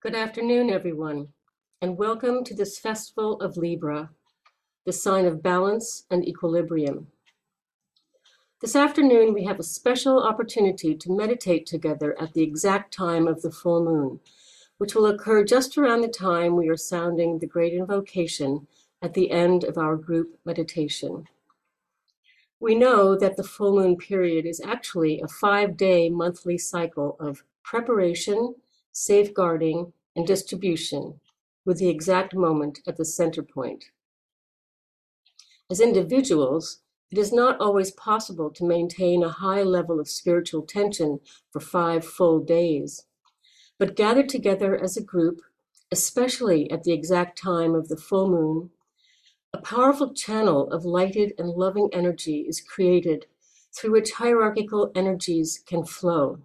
Good afternoon, everyone, and welcome to this festival of Libra, the sign of balance and equilibrium. This afternoon, we have a special opportunity to meditate together at the exact time of the full moon, which will occur just around the time we are sounding the great invocation at the end of our group meditation. We know that the full moon period is actually a five day monthly cycle of preparation, safeguarding, and distribution with the exact moment at the center point. As individuals, it is not always possible to maintain a high level of spiritual tension for five full days. But gathered together as a group, especially at the exact time of the full moon, a powerful channel of lighted and loving energy is created through which hierarchical energies can flow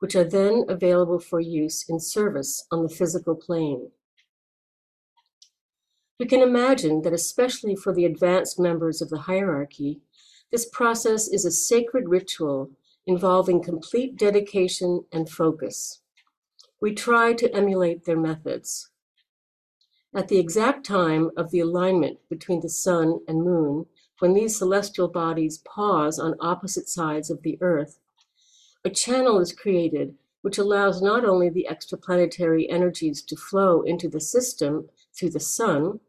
which are then available for use in service on the physical plane. We can imagine that, especially for the advanced members of the hierarchy, this process is a sacred ritual involving complete dedication and focus. We try to emulate their methods. At the exact time of the alignment between the sun and moon, when these celestial bodies pause on opposite sides of the earth, a channel is created which allows not only the extraplanetary energies to flow into the system through the sun,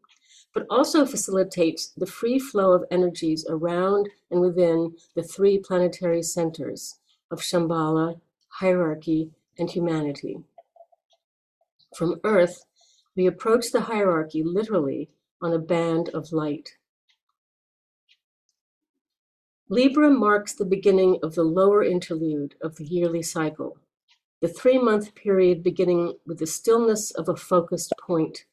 but also facilitates the free flow of energies around and within the three planetary centers of Shambhala, hierarchy, and humanity. From Earth, we approach the hierarchy literally on a band of light. Libra marks the beginning of the lower interlude of the yearly cycle, the three month period beginning with the stillness of a focused point.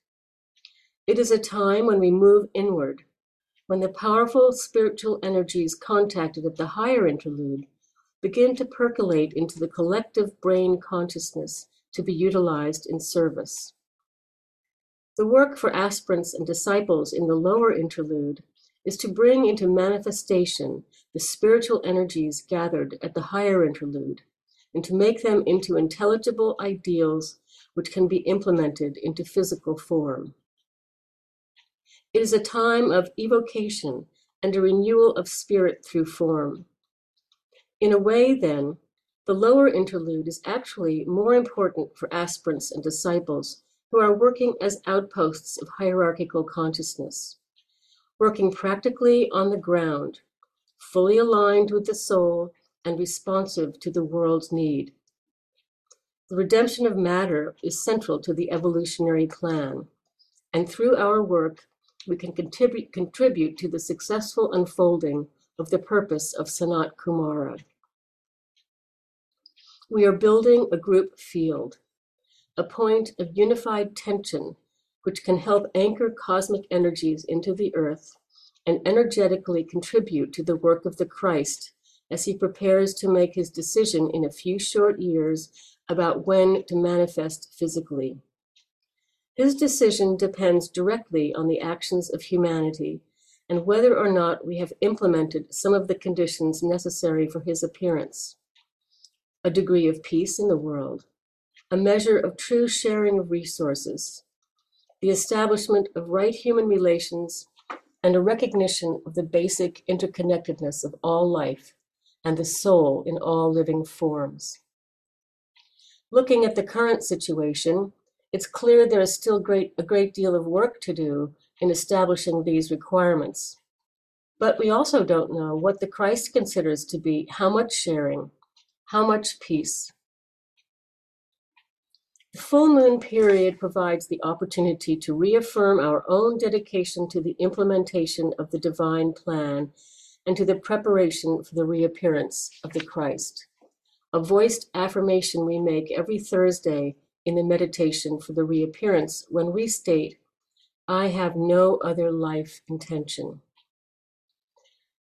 It is a time when we move inward, when the powerful spiritual energies contacted at the higher interlude begin to percolate into the collective brain consciousness to be utilized in service. The work for aspirants and disciples in the lower interlude is to bring into manifestation the spiritual energies gathered at the higher interlude and to make them into intelligible ideals which can be implemented into physical form. It is a time of evocation and a renewal of spirit through form. In a way, then, the lower interlude is actually more important for aspirants and disciples who are working as outposts of hierarchical consciousness, working practically on the ground fully aligned with the soul and responsive to the world's need. The redemption of matter is central to the evolutionary plan, and through our work, we can contribute, contribute to the successful unfolding of the purpose of Sanat Kumara. We are building a group field, a point of unified tension which can help anchor cosmic energies into the earth and energetically contribute to the work of the Christ as he prepares to make his decision in a few short years about when to manifest physically. His decision depends directly on the actions of humanity and whether or not we have implemented some of the conditions necessary for his appearance. A degree of peace in the world, a measure of true sharing of resources, the establishment of right human relations and a recognition of the basic interconnectedness of all life and the soul in all living forms. Looking at the current situation, it's clear there is still great, a great deal of work to do in establishing these requirements. But we also don't know what the Christ considers to be how much sharing, how much peace, the full moon period provides the opportunity to reaffirm our own dedication to the implementation of the divine plan and to the preparation for the reappearance of the Christ. A voiced affirmation we make every Thursday in the meditation for the reappearance when we state, I have no other life intention.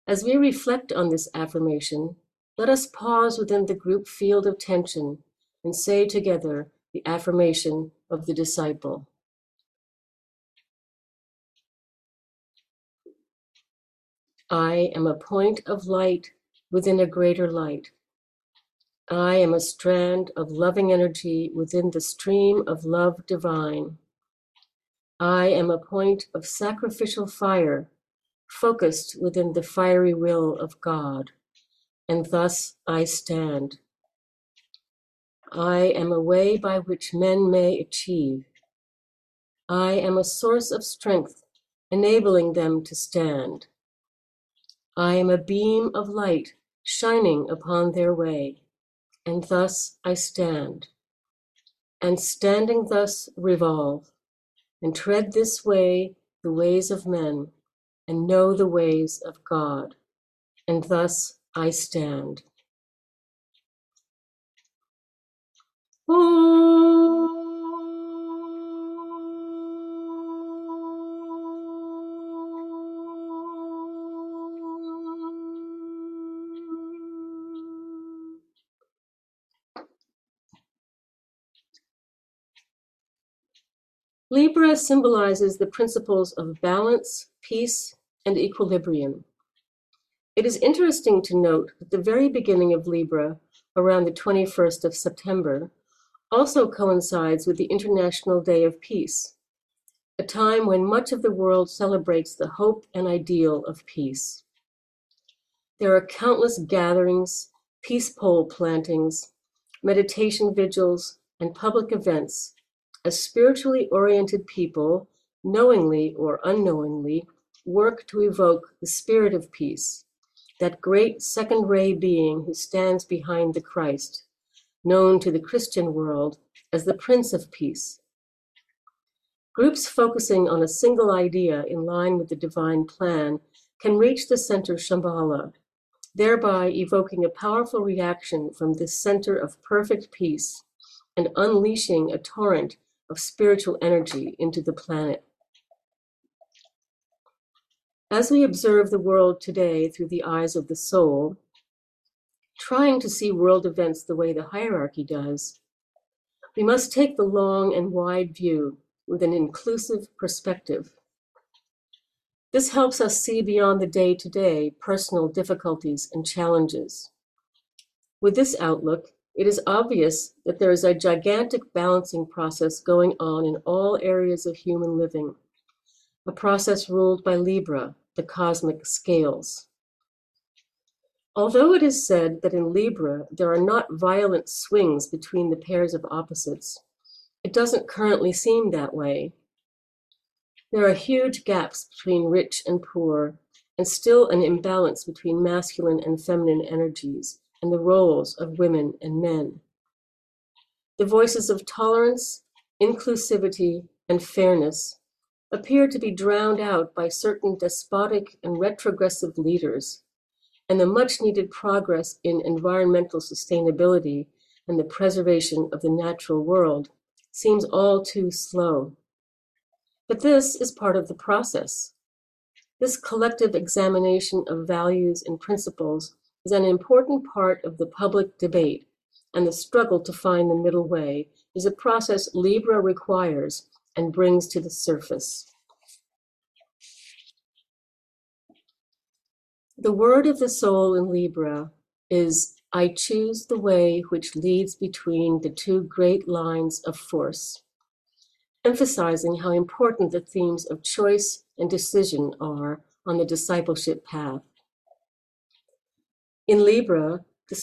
As we reflect on this affirmation, let us pause within the group field of tension and say together, the affirmation of the disciple. I am a point of light within a greater light. I am a strand of loving energy within the stream of love divine. I am a point of sacrificial fire focused within the fiery will of God, and thus I stand. I am a way by which men may achieve. I am a source of strength, enabling them to stand. I am a beam of light shining upon their way, and thus I stand. And standing thus revolve, and tread this way the ways of men, and know the ways of God. And thus I stand. Libra symbolizes the principles of balance, peace, and equilibrium. It is interesting to note that the very beginning of Libra, around the 21st of September, also coincides with the International Day of Peace, a time when much of the world celebrates the hope and ideal of peace. There are countless gatherings, peace pole plantings, meditation vigils, and public events as spiritually oriented people, knowingly or unknowingly, work to evoke the spirit of peace, that great second ray being who stands behind the Christ, known to the Christian world as the Prince of Peace. Groups focusing on a single idea in line with the divine plan can reach the center Shambhala, thereby evoking a powerful reaction from this center of perfect peace and unleashing a torrent of spiritual energy into the planet. As we observe the world today through the eyes of the soul, trying to see world events the way the hierarchy does, we must take the long and wide view with an inclusive perspective. This helps us see beyond the day to day personal difficulties and challenges. With this outlook, it is obvious that there is a gigantic balancing process going on in all areas of human living, a process ruled by Libra, the cosmic scales. Although it is said that in Libra there are not violent swings between the pairs of opposites, it doesn't currently seem that way. There are huge gaps between rich and poor, and still an imbalance between masculine and feminine energies and the roles of women and men. The voices of tolerance, inclusivity, and fairness appear to be drowned out by certain despotic and retrogressive leaders, and the much needed progress in environmental sustainability and the preservation of the natural world seems all too slow. But this is part of the process. This collective examination of values and principles is an important part of the public debate, and the struggle to find the middle way is a process Libra requires and brings to the surface. The word of the soul in Libra is I choose the way which leads between the two great lines of force, emphasizing how important the themes of choice and decision are on the discipleship path. In Libra, the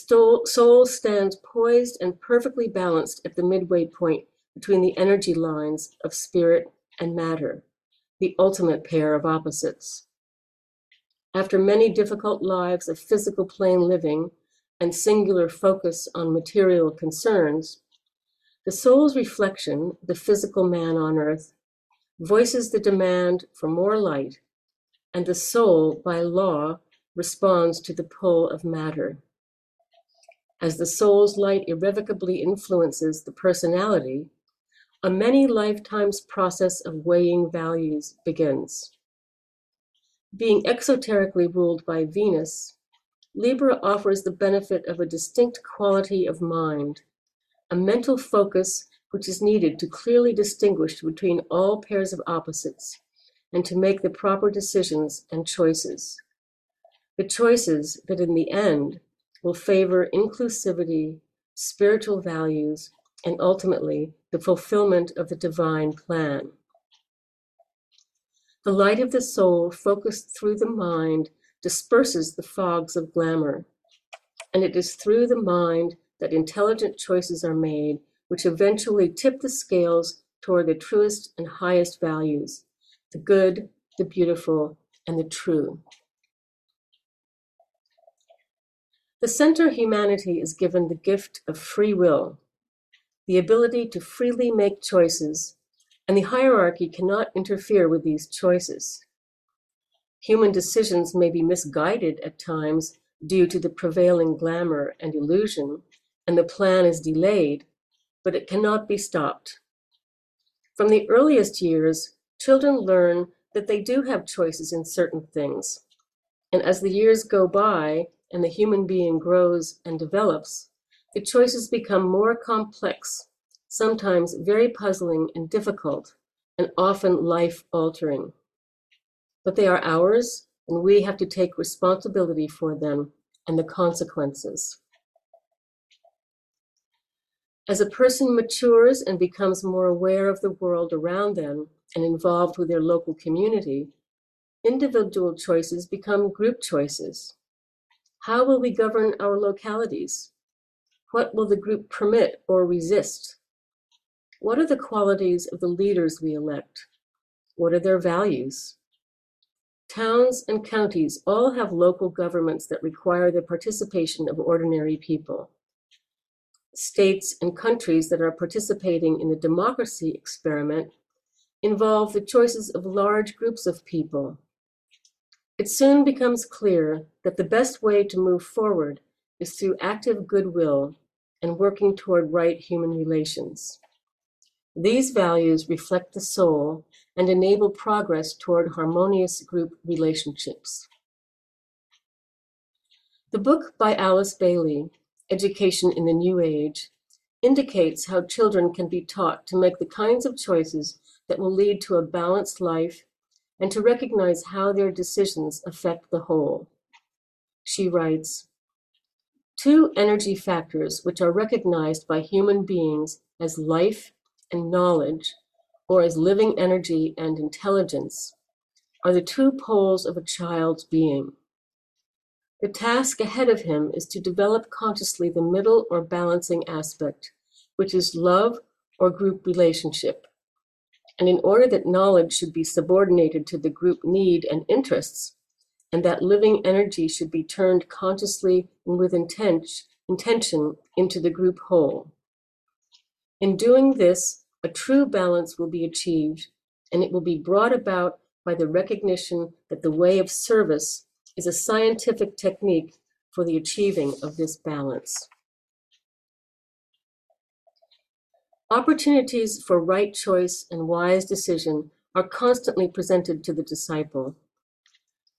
soul stands poised and perfectly balanced at the midway point between the energy lines of spirit and matter, the ultimate pair of opposites. After many difficult lives of physical plane living and singular focus on material concerns, the soul's reflection, the physical man on earth, voices the demand for more light, and the soul, by law, responds to the pull of matter. As the soul's light irrevocably influences the personality, a many lifetimes process of weighing values begins. Being exoterically ruled by Venus, Libra offers the benefit of a distinct quality of mind, a mental focus which is needed to clearly distinguish between all pairs of opposites and to make the proper decisions and choices the choices that in the end will favor inclusivity, spiritual values, and ultimately the fulfillment of the divine plan. The light of the soul, focused through the mind, disperses the fogs of glamour. And it is through the mind that intelligent choices are made, which eventually tip the scales toward the truest and highest values the good, the beautiful, and the true. The center humanity is given the gift of free will, the ability to freely make choices, and the hierarchy cannot interfere with these choices. Human decisions may be misguided at times due to the prevailing glamour and illusion, and the plan is delayed, but it cannot be stopped. From the earliest years, children learn that they do have choices in certain things. And as the years go by and the human being grows and develops, the choices become more complex, sometimes very puzzling and difficult, and often life altering. But they are ours, and we have to take responsibility for them and the consequences. As a person matures and becomes more aware of the world around them and involved with their local community, individual choices become group choices. How will we govern our localities? What will the group permit or resist? What are the qualities of the leaders we elect? What are their values? Towns and counties all have local governments that require the participation of ordinary people. States and countries that are participating in the democracy experiment involve the choices of large groups of people. It soon becomes clear that the best way to move forward is through active goodwill and working toward right human relations. These values reflect the soul and enable progress toward harmonious group relationships. The book by Alice Bailey, Education in the New Age, indicates how children can be taught to make the kinds of choices that will lead to a balanced life and to recognize how their decisions affect the whole. She writes, Two energy factors which are recognized by human beings as life and knowledge, or as living energy and intelligence, are the two poles of a child's being. The task ahead of him is to develop consciously the middle or balancing aspect, which is love or group relationship. And in order that knowledge should be subordinated to the group need and interests, and that living energy should be turned consciously and with intent, intention into the group whole. In doing this, a true balance will be achieved, and it will be brought about by the recognition that the way of service is a scientific technique for the achieving of this balance. Opportunities for right choice and wise decision are constantly presented to the disciple.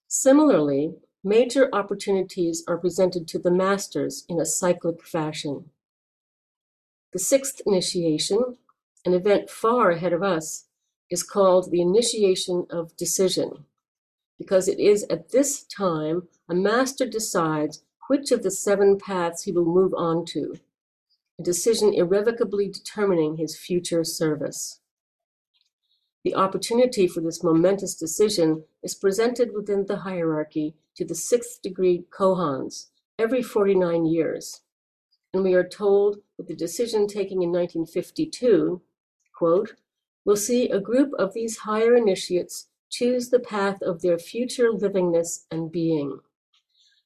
Similarly, major opportunities are presented to the masters in a cyclic fashion. The sixth initiation, an event far ahead of us, is called the initiation of decision, because it is at this time a master decides which of the seven paths he will move on to, a decision irrevocably determining his future service. The opportunity for this momentous decision is presented within the hierarchy to the sixth degree Chohans every 49 years. And we are told that the decision taking in 1952, quote, will see a group of these higher initiates choose the path of their future livingness and being.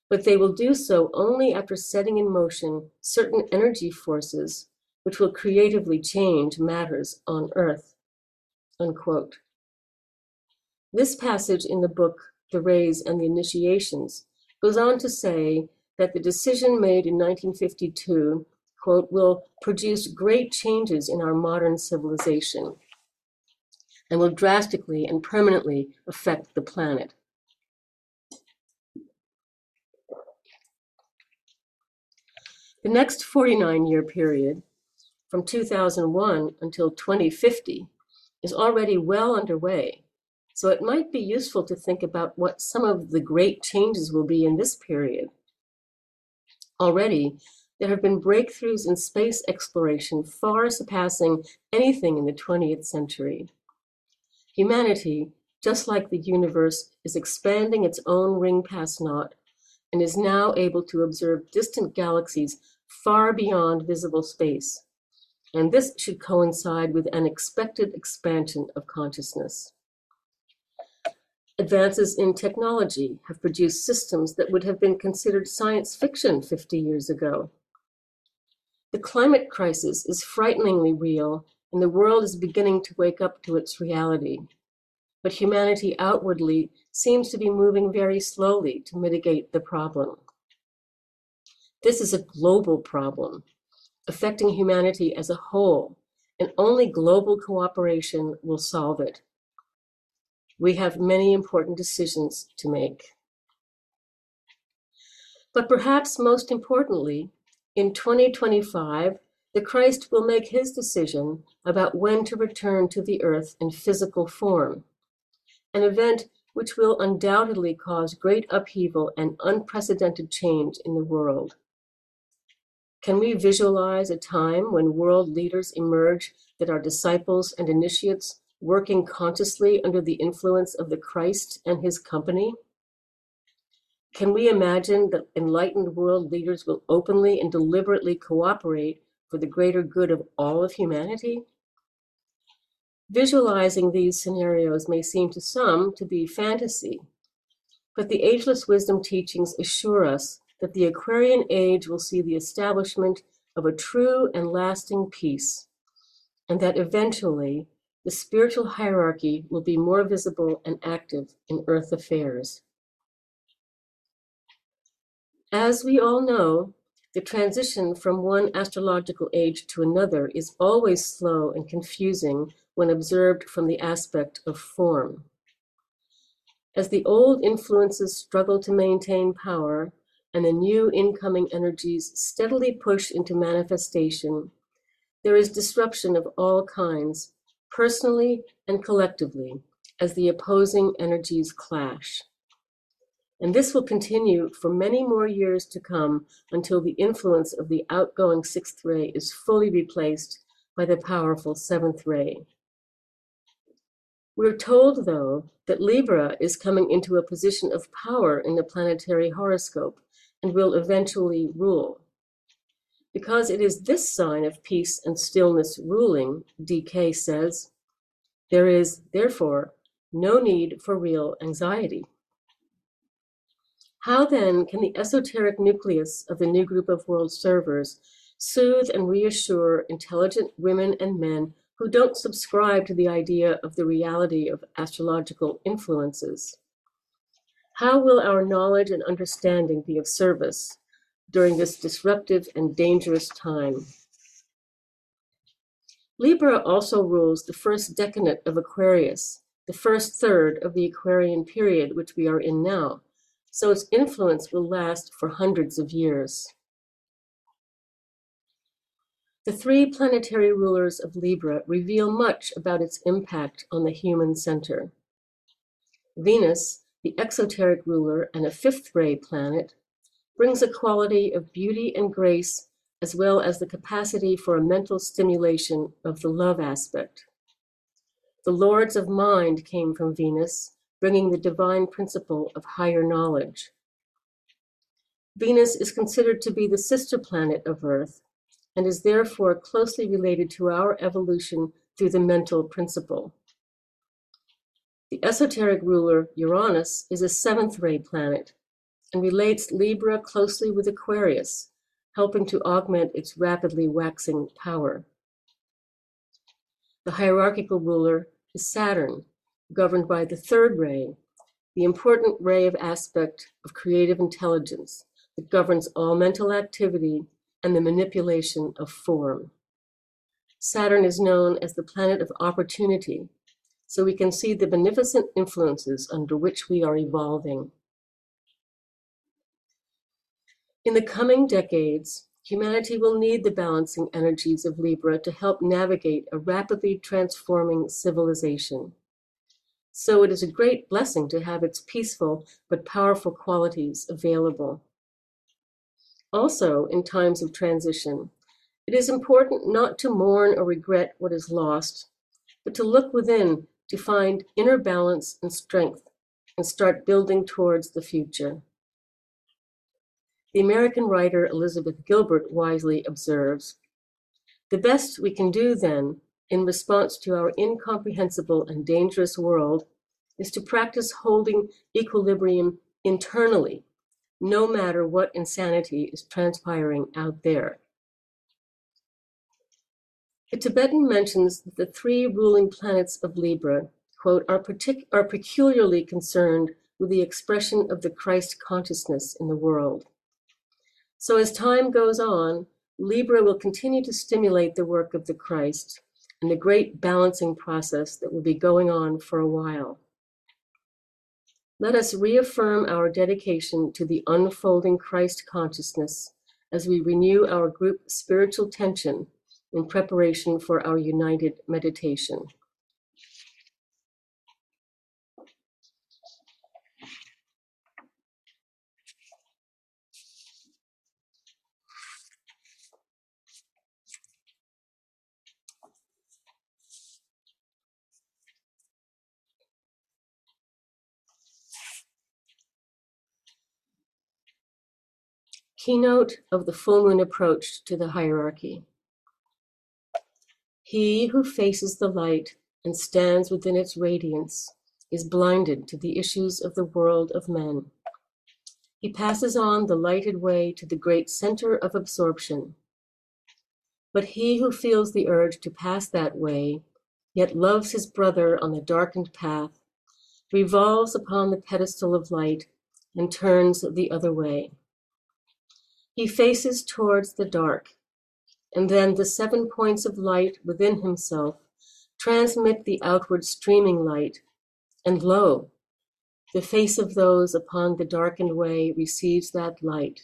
But they will do so only after setting in motion certain energy forces which will creatively change matters on earth. Unquote. This passage in the book, The Rays and the Initiations, goes on to say that the decision made in 1952, quote, will produce great changes in our modern civilization and will drastically and permanently affect the planet. The next 49 year period, from 2001 until 2050, is already well underway. So it might be useful to think about what some of the great changes will be in this period. Already, there have been breakthroughs in space exploration far surpassing anything in the 20th century. Humanity, just like the universe, is expanding its own ring-pass-not and is now able to observe distant galaxies far beyond visible space. And this should coincide with an expected expansion of consciousness. Advances in technology have produced systems that would have been considered science fiction 50 years ago. The climate crisis is frighteningly real, and the world is beginning to wake up to its reality. But humanity outwardly seems to be moving very slowly to mitigate the problem. This is a global problem affecting humanity as a whole, and only global cooperation will solve it. We have many important decisions to make. But perhaps most importantly, in 2025, the Christ will make his decision about when to return to the earth in physical form, an event which will undoubtedly cause great upheaval and unprecedented change in the world. Can we visualize a time when world leaders emerge that are disciples and initiates working consciously under the influence of the Christ and his company? Can we imagine that enlightened world leaders will openly and deliberately cooperate for the greater good of all of humanity? Visualizing these scenarios may seem to some to be fantasy, but the ageless wisdom teachings assure us that the Aquarian age will see the establishment of a true and lasting peace, and that eventually the spiritual hierarchy will be more visible and active in earth affairs. As we all know, the transition from one astrological age to another is always slow and confusing when observed from the aspect of form. As the old influences struggle to maintain power and the new incoming energies steadily push into manifestation, there is disruption of all kinds, personally and collectively, as the opposing energies clash. And this will continue for many more years to come until the influence of the outgoing sixth ray is fully replaced by the powerful seventh ray. We're told, though, that Libra is coming into a position of power in the planetary horoscope and will eventually rule. Because it is this sign of peace and stillness ruling, DK says, there is, therefore, no need for real anxiety. How then can the esoteric nucleus of the new group of world servers soothe and reassure intelligent women and men who don't subscribe to the idea of the reality of astrological influences? How will our knowledge and understanding be of service during this disruptive and dangerous time? Libra also rules the first decanate of Aquarius, the first third of the Aquarian period, which we are in now so its influence will last for hundreds of years. The three planetary rulers of Libra reveal much about its impact on the human center. Venus, the exoteric ruler and a fifth ray planet, brings a quality of beauty and grace as well as the capacity for a mental stimulation of the love aspect. The lords of mind came from Venus, bringing the divine principle of higher knowledge. Venus is considered to be the sister planet of Earth and is therefore closely related to our evolution through the mental principle. The esoteric ruler, Uranus, is a seventh ray planet and relates Libra closely with Aquarius, helping to augment its rapidly waxing power. The hierarchical ruler is Saturn, governed by the third ray, the important ray of aspect of creative intelligence that governs all mental activity and the manipulation of form. Saturn is known as the planet of opportunity, so we can see the beneficent influences under which we are evolving. In the coming decades, humanity will need the balancing energies of Libra to help navigate a rapidly transforming civilization. So it is a great blessing to have its peaceful but powerful qualities available. Also, in times of transition, it is important not to mourn or regret what is lost, but to look within to find inner balance and strength and start building towards the future. The American writer Elizabeth Gilbert wisely observes The best we can do then, in response to our incomprehensible and dangerous world, is to practice holding equilibrium internally, no matter what insanity is transpiring out there. The Tibetan mentions that the three ruling planets of Libra, quote, are, partic- are peculiarly concerned with the expression of the Christ consciousness in the world. So as time goes on, Libra will continue to stimulate the work of the Christ and the great balancing process that will be going on for a while. Let us reaffirm our dedication to the unfolding Christ consciousness as we renew our group spiritual tension in preparation for our united meditation. Keynote of the full moon approach to the hierarchy. He who faces the light and stands within its radiance is blinded to the issues of the world of men. He passes on the lighted way to the great center of absorption. But he who feels the urge to pass that way, yet loves his brother on the darkened path, revolves upon the pedestal of light and turns the other way. He faces towards the dark and then the seven points of light within himself transmit the outward streaming light, and lo, the face of those upon the darkened way receives that light.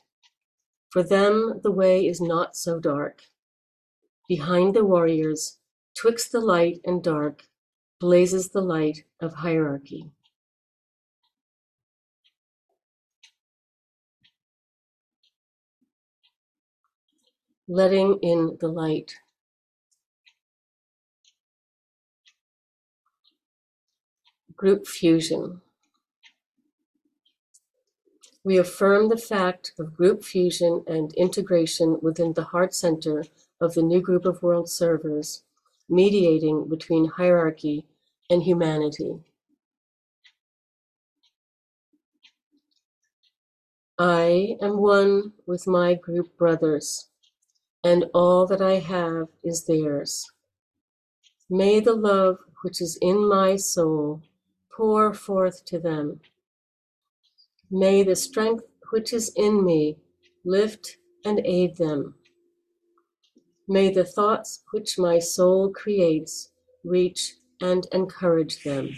For them the way is not so dark. Behind the warriors, twixt the light and dark, blazes the light of hierarchy. Letting in the light. Group fusion. We affirm the fact of group fusion and integration within the heart center of the new group of world servers, mediating between hierarchy and humanity. I am one with my group brothers and all that I have is theirs. May the love which is in my soul pour forth to them. May the strength which is in me lift and aid them. May the thoughts which my soul creates reach and encourage them.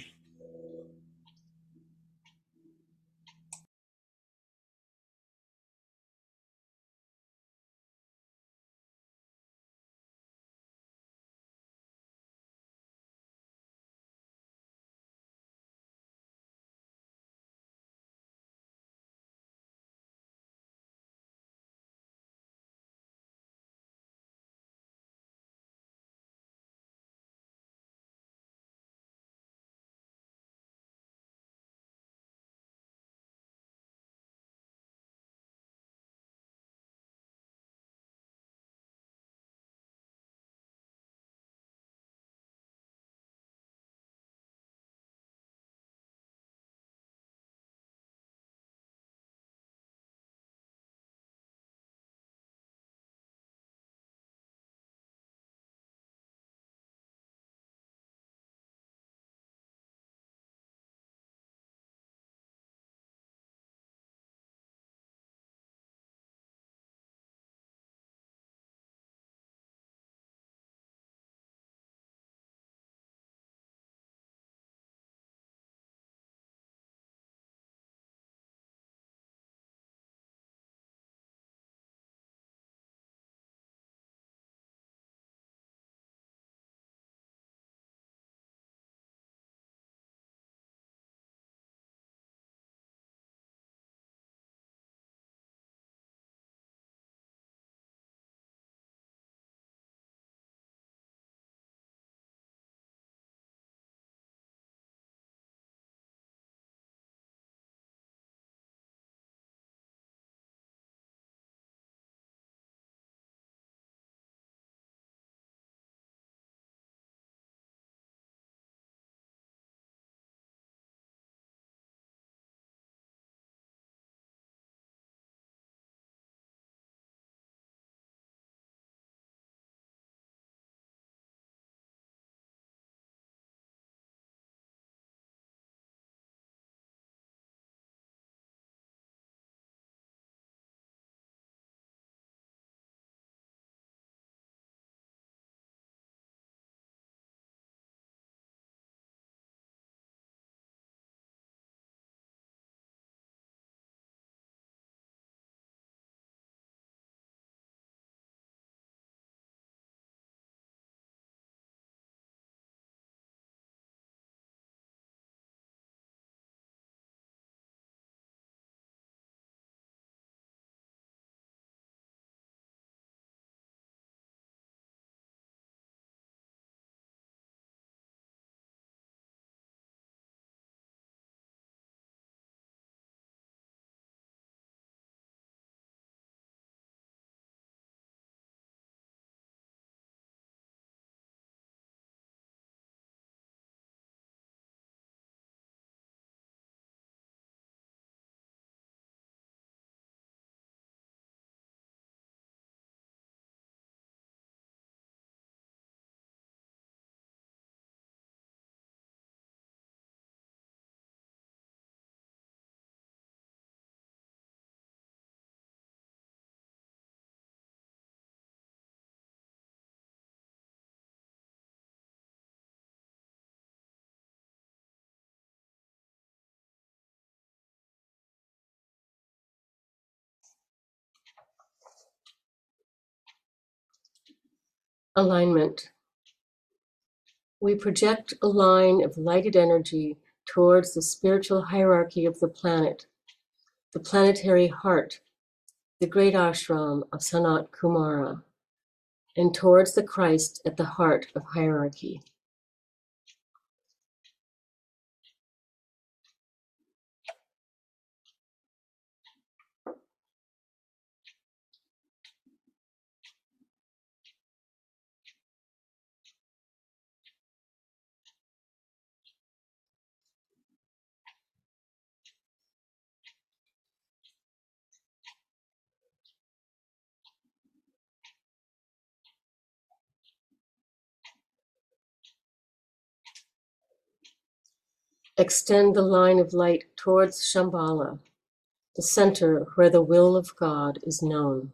Alignment. We project a line of lighted energy towards the spiritual hierarchy of the planet, the planetary heart, the great ashram of Sanat Kumara, and towards the Christ at the heart of hierarchy. Extend the line of light towards Shambhala, the center where the will of God is known.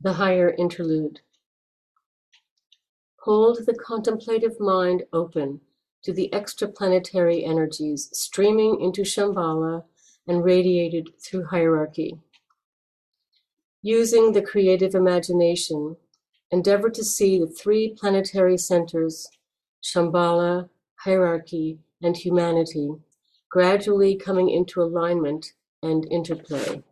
The higher interlude. Hold the contemplative mind open to the extraplanetary energies streaming into Shambhala and radiated through hierarchy. Using the creative imagination, endeavor to see the three planetary centers, Shambhala, hierarchy, and humanity, gradually coming into alignment and interplay.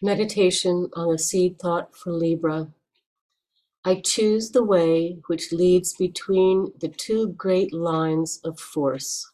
Meditation on a seed thought for Libra. I choose the way which leads between the two great lines of force.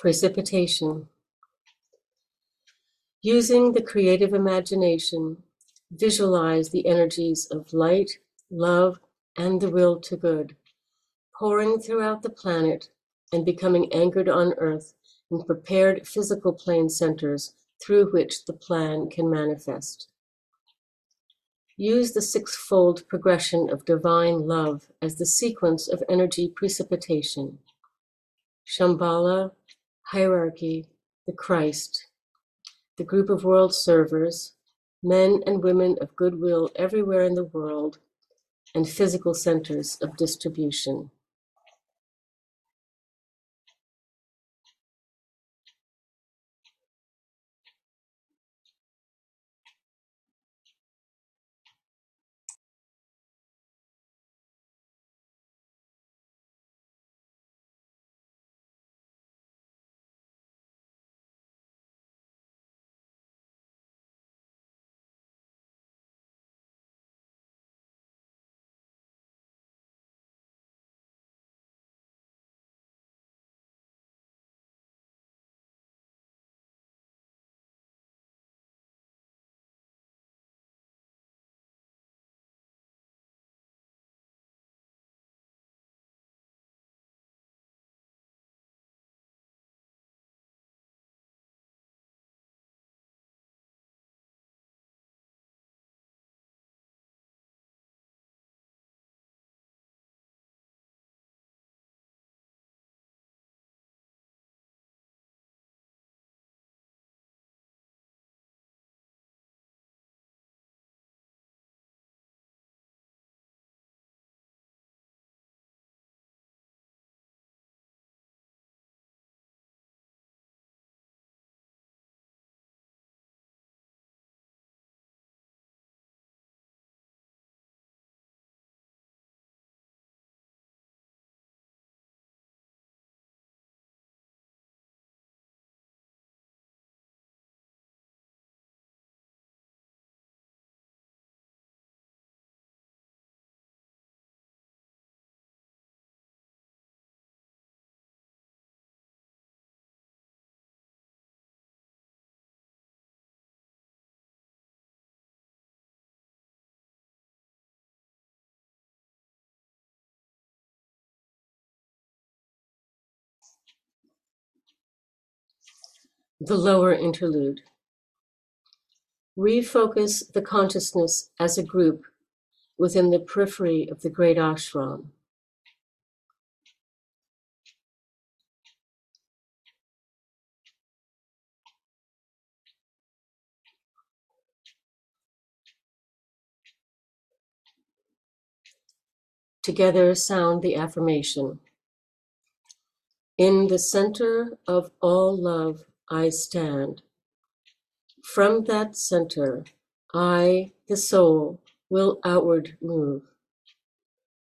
Precipitation. Using the creative imagination, visualize the energies of light, love, and the will to good, pouring throughout the planet and becoming anchored on Earth in prepared physical plane centers through which the plan can manifest. Use the sixfold progression of divine love as the sequence of energy precipitation. Shambhala, hierarchy, the Christ, the group of world servers, men and women of goodwill everywhere in the world, and physical centers of distribution. The lower interlude. Refocus the consciousness as a group within the periphery of the great ashram. Together sound the affirmation. In the center of all love I stand. From that center, I, the soul, will outward move.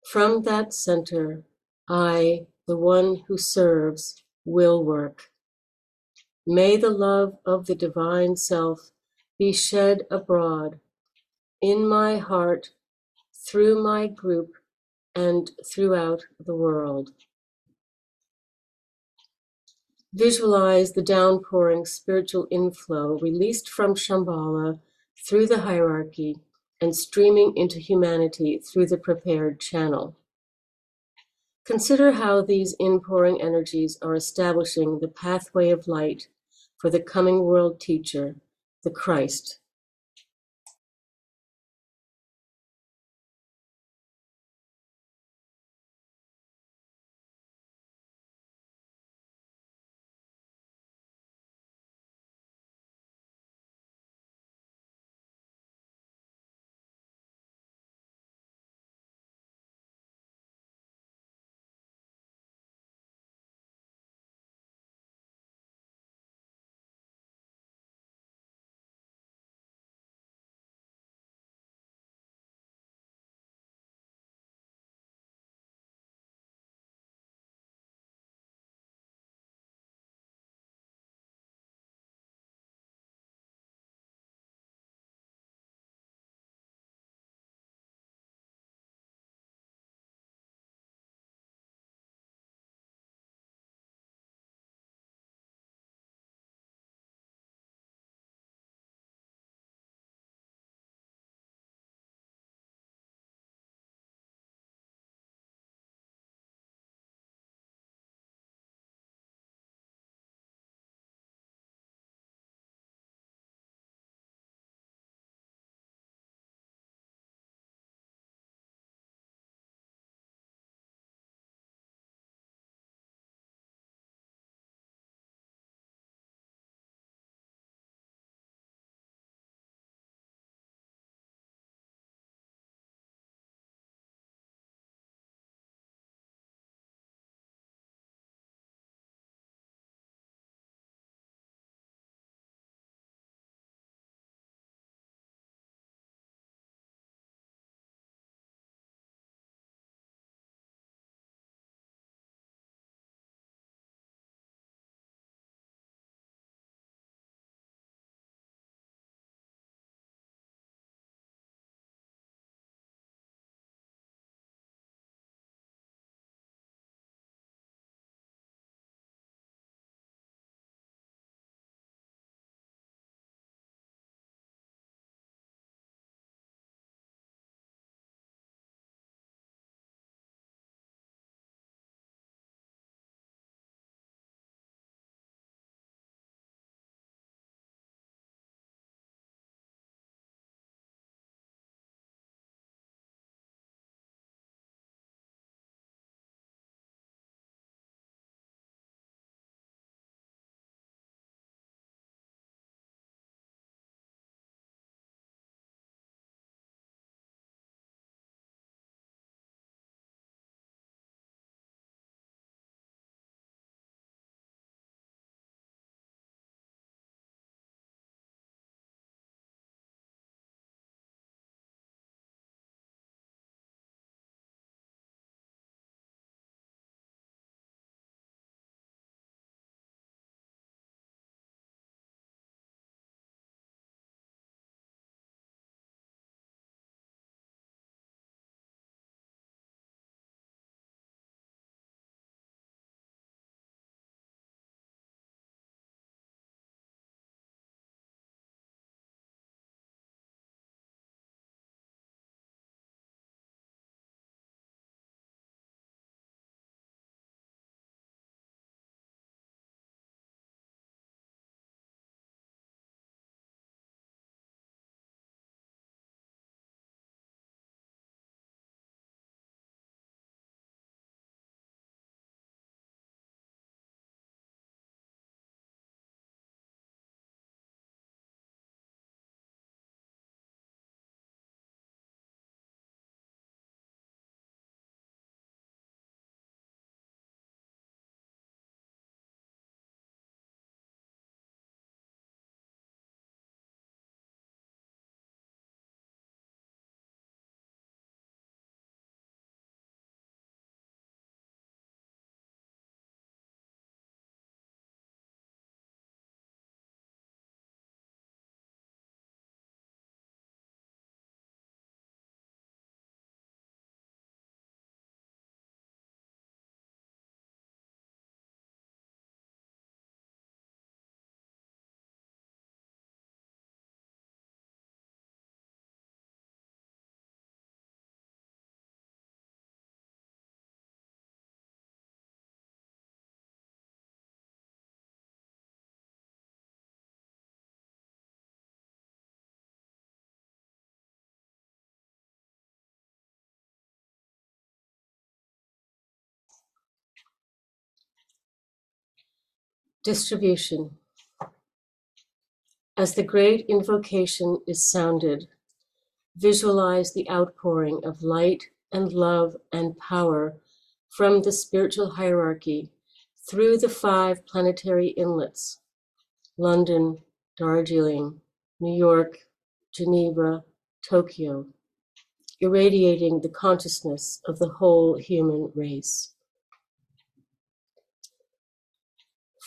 From that center, I, the one who serves, will work. May the love of the divine self be shed abroad in my heart, through my group, and throughout the world. Visualize the downpouring spiritual inflow released from Shambhala through the hierarchy and streaming into humanity through the prepared channel. Consider how these inpouring energies are establishing the pathway of light for the coming world teacher, the Christ, Distribution. As the great invocation is sounded, visualize the outpouring of light and love and power from the spiritual hierarchy through the five planetary inlets London, Darjeeling, New York, Geneva, Tokyo, irradiating the consciousness of the whole human race.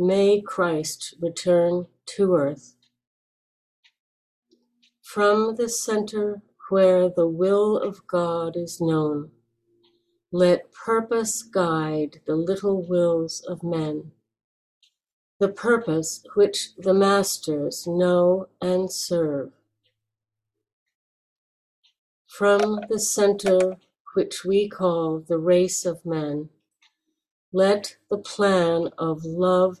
May Christ return to earth. From the center where the will of God is known, let purpose guide the little wills of men, the purpose which the masters know and serve. From the center which we call the race of men, let the plan of love